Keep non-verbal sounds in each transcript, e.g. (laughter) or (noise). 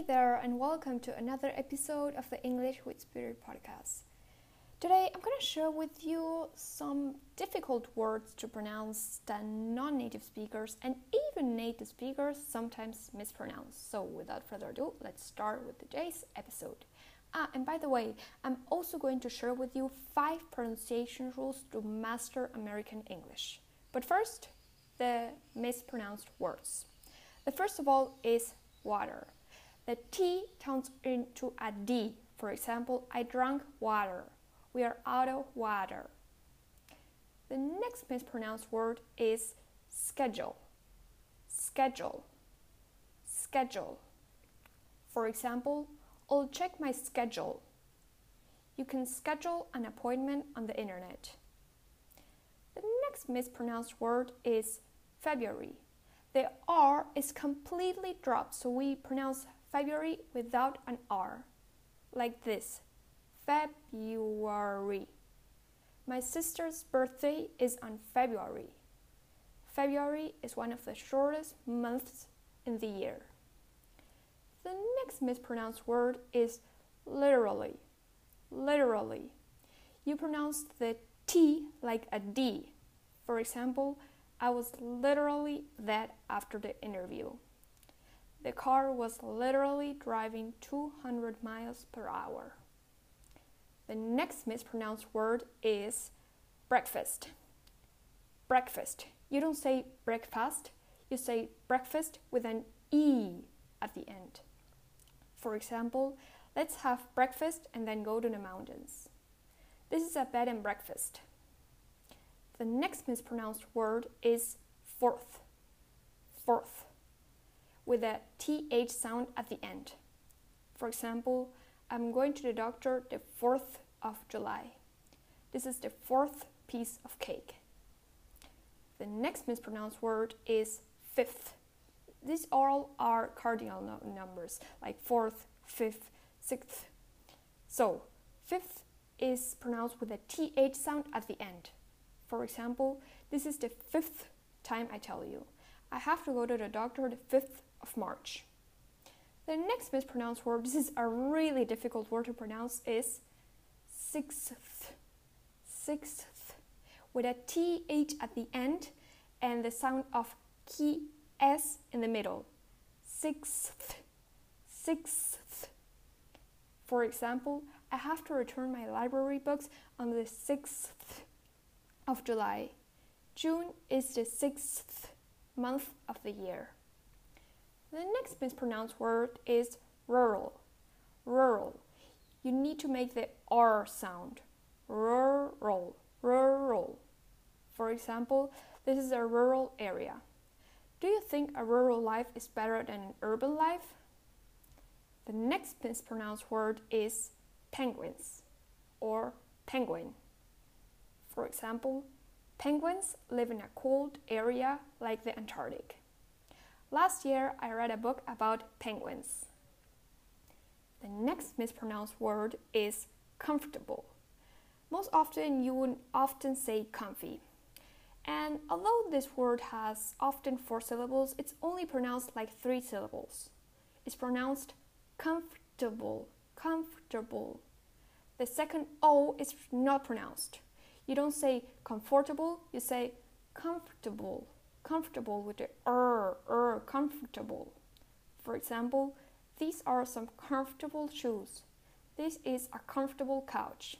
Hey there, and welcome to another episode of the English with Spirit podcast. Today, I'm going to share with you some difficult words to pronounce that non native speakers and even native speakers sometimes mispronounce. So, without further ado, let's start with today's episode. Ah, and by the way, I'm also going to share with you five pronunciation rules to master American English. But first, the mispronounced words. The first of all is water. The T turns into a D. For example, I drank water. We are out of water. The next mispronounced word is schedule. Schedule. Schedule. For example, I'll check my schedule. You can schedule an appointment on the internet. The next mispronounced word is February. The R is completely dropped, so we pronounce February without an R, like this February. My sister's birthday is on February. February is one of the shortest months in the year. The next mispronounced word is literally. Literally. You pronounce the T like a D. For example, I was literally that after the interview. The car was literally driving 200 miles per hour. The next mispronounced word is breakfast. Breakfast. You don't say breakfast, you say breakfast with an E at the end. For example, let's have breakfast and then go to the mountains. This is a bed and breakfast. The next mispronounced word is fourth. Fourth. With a TH sound at the end. For example, I'm going to the doctor the 4th of July. This is the fourth piece of cake. The next mispronounced word is fifth. These all are cardinal no numbers like fourth, fifth, sixth. So, fifth is pronounced with a th sound at the end. For example, this is the fifth time I tell you. I have to go to the doctor the 5th of March. The next mispronounced word, (laughs) this is a really difficult word to pronounce, is sixth. Sixth. With a th at the end and the sound of key s in the middle. Sixth. Sixth. For example, I have to return my library books on the 6th of July. June is the sixth month of the year. The next mispronounced word is rural. Rural. You need to make the R sound. Rural. Rural. For example, this is a rural area. Do you think a rural life is better than an urban life? The next mispronounced word is penguins or penguin. For example, penguins live in a cold area like the Antarctic. Last year, I read a book about penguins. The next mispronounced word is comfortable. Most often, you would often say comfy. And although this word has often four syllables, it's only pronounced like three syllables. It's pronounced comfortable, comfortable. The second O is not pronounced. You don't say comfortable, you say comfortable comfortable with the er, er, comfortable. For example, these are some comfortable shoes. This is a comfortable couch.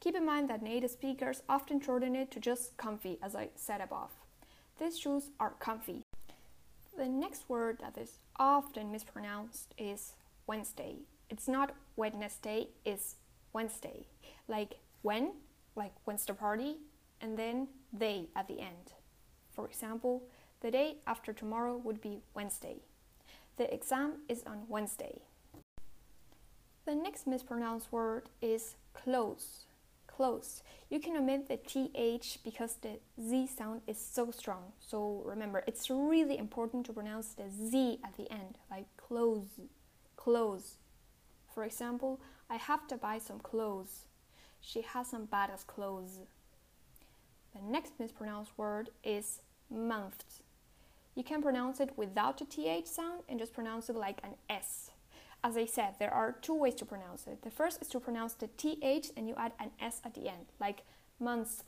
Keep in mind that native speakers often shorten it to just comfy, as I said above. These shoes are comfy. The next word that is often mispronounced is Wednesday. It's not Wednesday, it's Wednesday. Like when, like Wednesday party, and then they at the end. For example, the day after tomorrow would be Wednesday. The exam is on Wednesday. The next mispronounced word is close. Close. You can omit the th because the z sound is so strong. So remember, it's really important to pronounce the z at the end, like close. Close. For example, I have to buy some clothes. She has some badass clothes. The next mispronounced word is month. You can pronounce it without the th sound and just pronounce it like an s. as I said, there are two ways to pronounce it. The first is to pronounce the th and you add an s at the end, like months,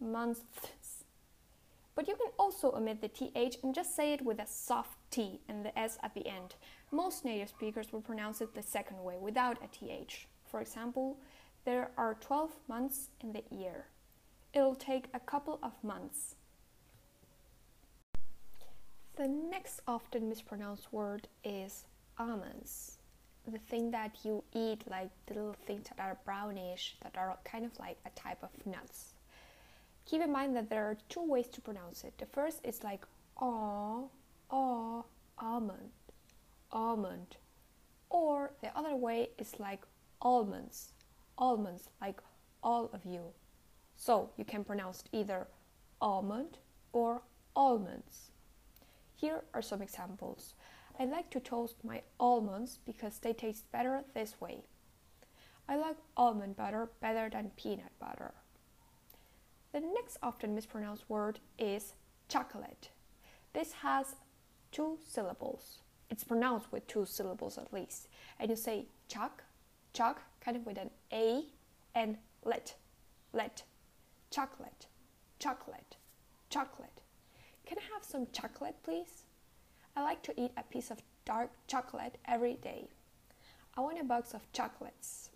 months. But you can also omit the th and just say it with a soft t and the s at the end. Most native speakers will pronounce it the second way without a th. For example, there are 12 months in the year. It'll take a couple of months. The next often mispronounced word is almonds. The thing that you eat, like the little things that are brownish, that are kind of like a type of nuts. Keep in mind that there are two ways to pronounce it. The first is like aw, aw, almond, almond. Or the other way is like almonds, almonds, like all of you. So you can pronounce either almond or almonds. Here are some examples. I like to toast my almonds because they taste better this way. I like almond butter better than peanut butter. The next often mispronounced word is chocolate. This has two syllables. It's pronounced with two syllables at least. And you say choc, choc, kind of with an A, and let, let, chocolate, chocolate, chocolate. Can I have some chocolate, please? I like to eat a piece of dark chocolate every day. I want a box of chocolates.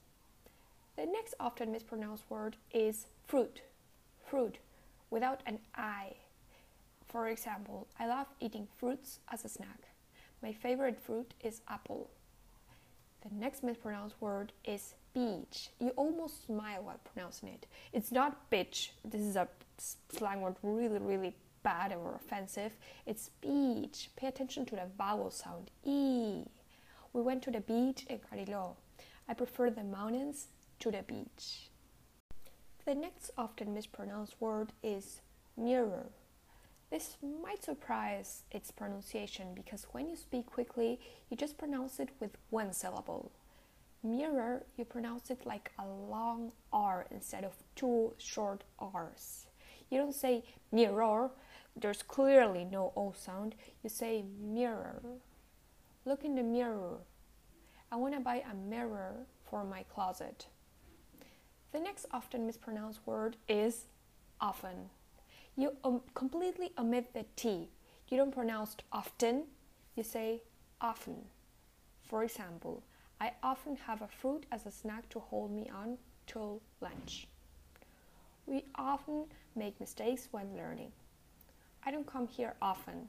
The next often mispronounced word is fruit fruit without an I. For example, I love eating fruits as a snack. My favorite fruit is apple. The next mispronounced word is beach. You almost smile while pronouncing it. It's not bitch. This is a slang word really, really bad or offensive. It's beach. Pay attention to the vowel sound. E. We went to the beach in Cariló. I prefer the mountains to the beach. The next often mispronounced word is mirror. This might surprise its pronunciation because when you speak quickly, you just pronounce it with one syllable. Mirror, you pronounce it like a long R instead of two short R's. You don't say mirror, there's clearly no O sound. You say mirror. Look in the mirror. I want to buy a mirror for my closet. The next often mispronounced word is often. You um, completely omit the T. You don't pronounce often, you say often. For example, I often have a fruit as a snack to hold me on till lunch. We often make mistakes when learning. I don't come here often.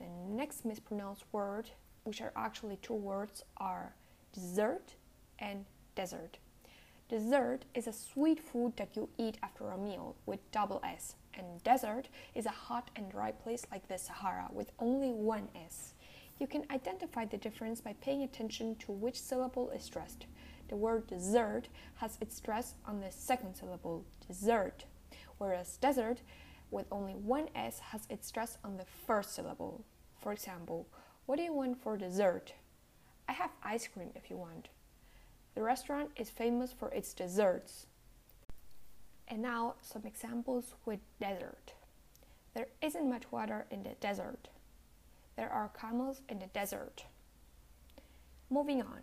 The next mispronounced word, which are actually two words, are dessert and desert. Dessert is a sweet food that you eat after a meal with double S, and desert is a hot and dry place like the Sahara with only one S. You can identify the difference by paying attention to which syllable is stressed. The word dessert has its stress on the second syllable, dessert, whereas desert with only one S has its stress on the first syllable. For example, what do you want for dessert? I have ice cream if you want. The restaurant is famous for its desserts. And now some examples with desert. There isn't much water in the desert. There are camels in the desert. Moving on.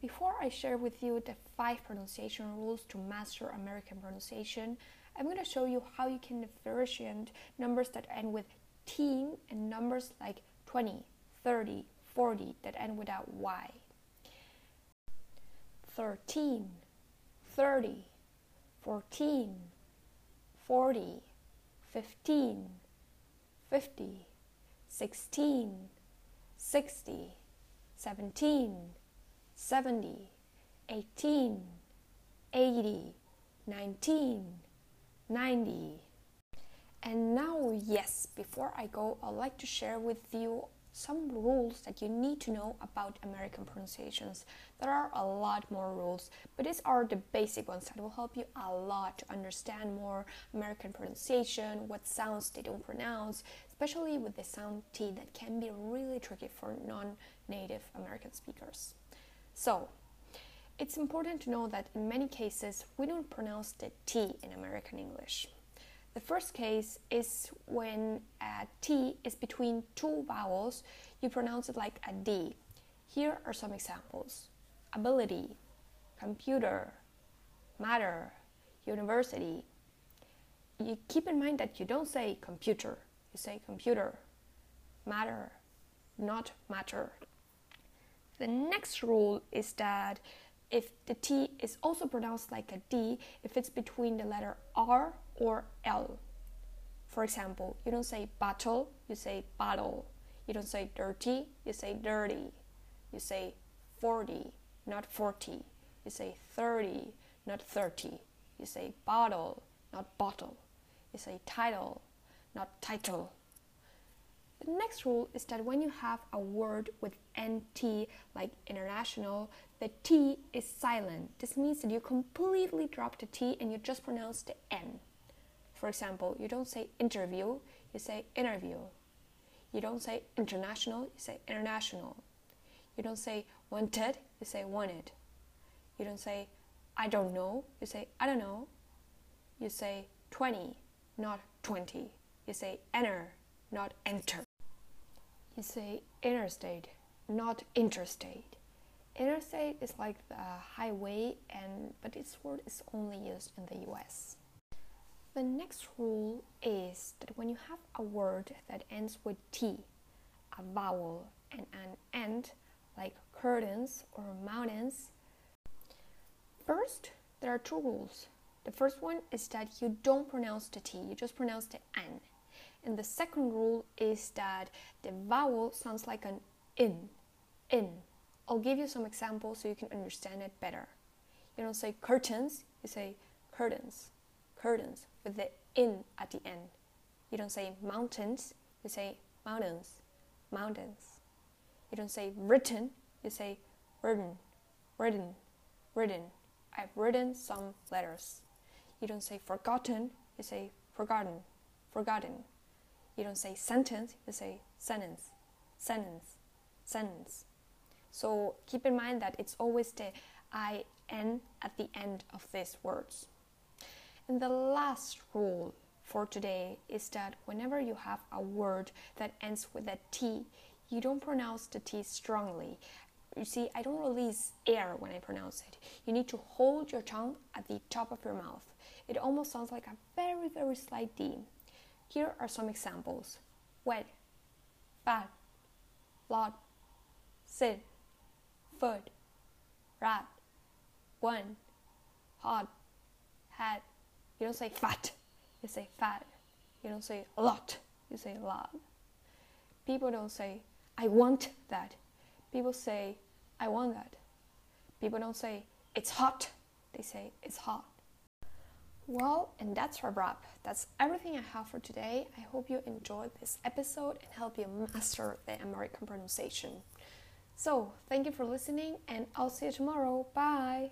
Before I share with you the five pronunciation rules to master American pronunciation, I'm going to show you how you can differentiate numbers that end with teen and numbers like 20, 30, 40 that end without Y. 13, 30, 14, 40, 15, 50, 16, 60, 17, 70, 18, 80, 19, 90. And now, yes, before I go, I'd like to share with you some rules that you need to know about American pronunciations. There are a lot more rules, but these are the basic ones that will help you a lot to understand more American pronunciation, what sounds they don't pronounce, especially with the sound T that can be really tricky for non native American speakers. So, it's important to know that in many cases we don't pronounce the T in American English. The first case is when a T is between two vowels, you pronounce it like a D. Here are some examples ability, computer, matter, university. You keep in mind that you don't say computer, you say computer, matter, not matter. The next rule is that if the T is also pronounced like a D, if it's between the letter R or L. For example, you don't say battle, you say battle. You don't say dirty, you say dirty. You say 40, not 40. You say 30, not 30. You say bottle, not bottle. You say title, not title. The next rule is that when you have a word with NT, like international, the T is silent. This means that you completely drop the T and you just pronounce the N. For example, you don't say interview, you say interview. You don't say international, you say international. You don't say wanted, you say wanted. You don't say I don't know, you say I don't know. You say 20, not 20. You say enter, not enter. You say interstate, not interstate. Interstate is like the highway and but this word is only used in the US. The next rule is that when you have a word that ends with T, a vowel, and an end, like curtains or mountains, first there are two rules. The first one is that you don't pronounce the T, you just pronounce the N. And the second rule is that the vowel sounds like an in, in. I'll give you some examples so you can understand it better. You don't say curtains, you say curtains, curtains with the in at the end. You don't say mountains, you say mountains, mountains. You don't say written, you say written, written, written. I've written some letters. You don't say forgotten, you say forgotten, forgotten. You don't say sentence, you say sentence, sentence, sentence. So keep in mind that it's always the in at the end of these words. And the last rule for today is that whenever you have a word that ends with a T, you don't pronounce the T strongly. You see, I don't release air when I pronounce it. You need to hold your tongue at the top of your mouth. It almost sounds like a very, very slight D. Here are some examples wet, fat, lot, sit, foot, rat, one, hot, hat. You don't say fat, you say fat. You don't say a lot, you say lot. People don't say, I want that. People say, I want that. People don't say, it's hot. They say, it's hot. Well, and that's our wrap. That's everything I have for today. I hope you enjoyed this episode and help you master the American pronunciation. So, thank you for listening, and I'll see you tomorrow. Bye.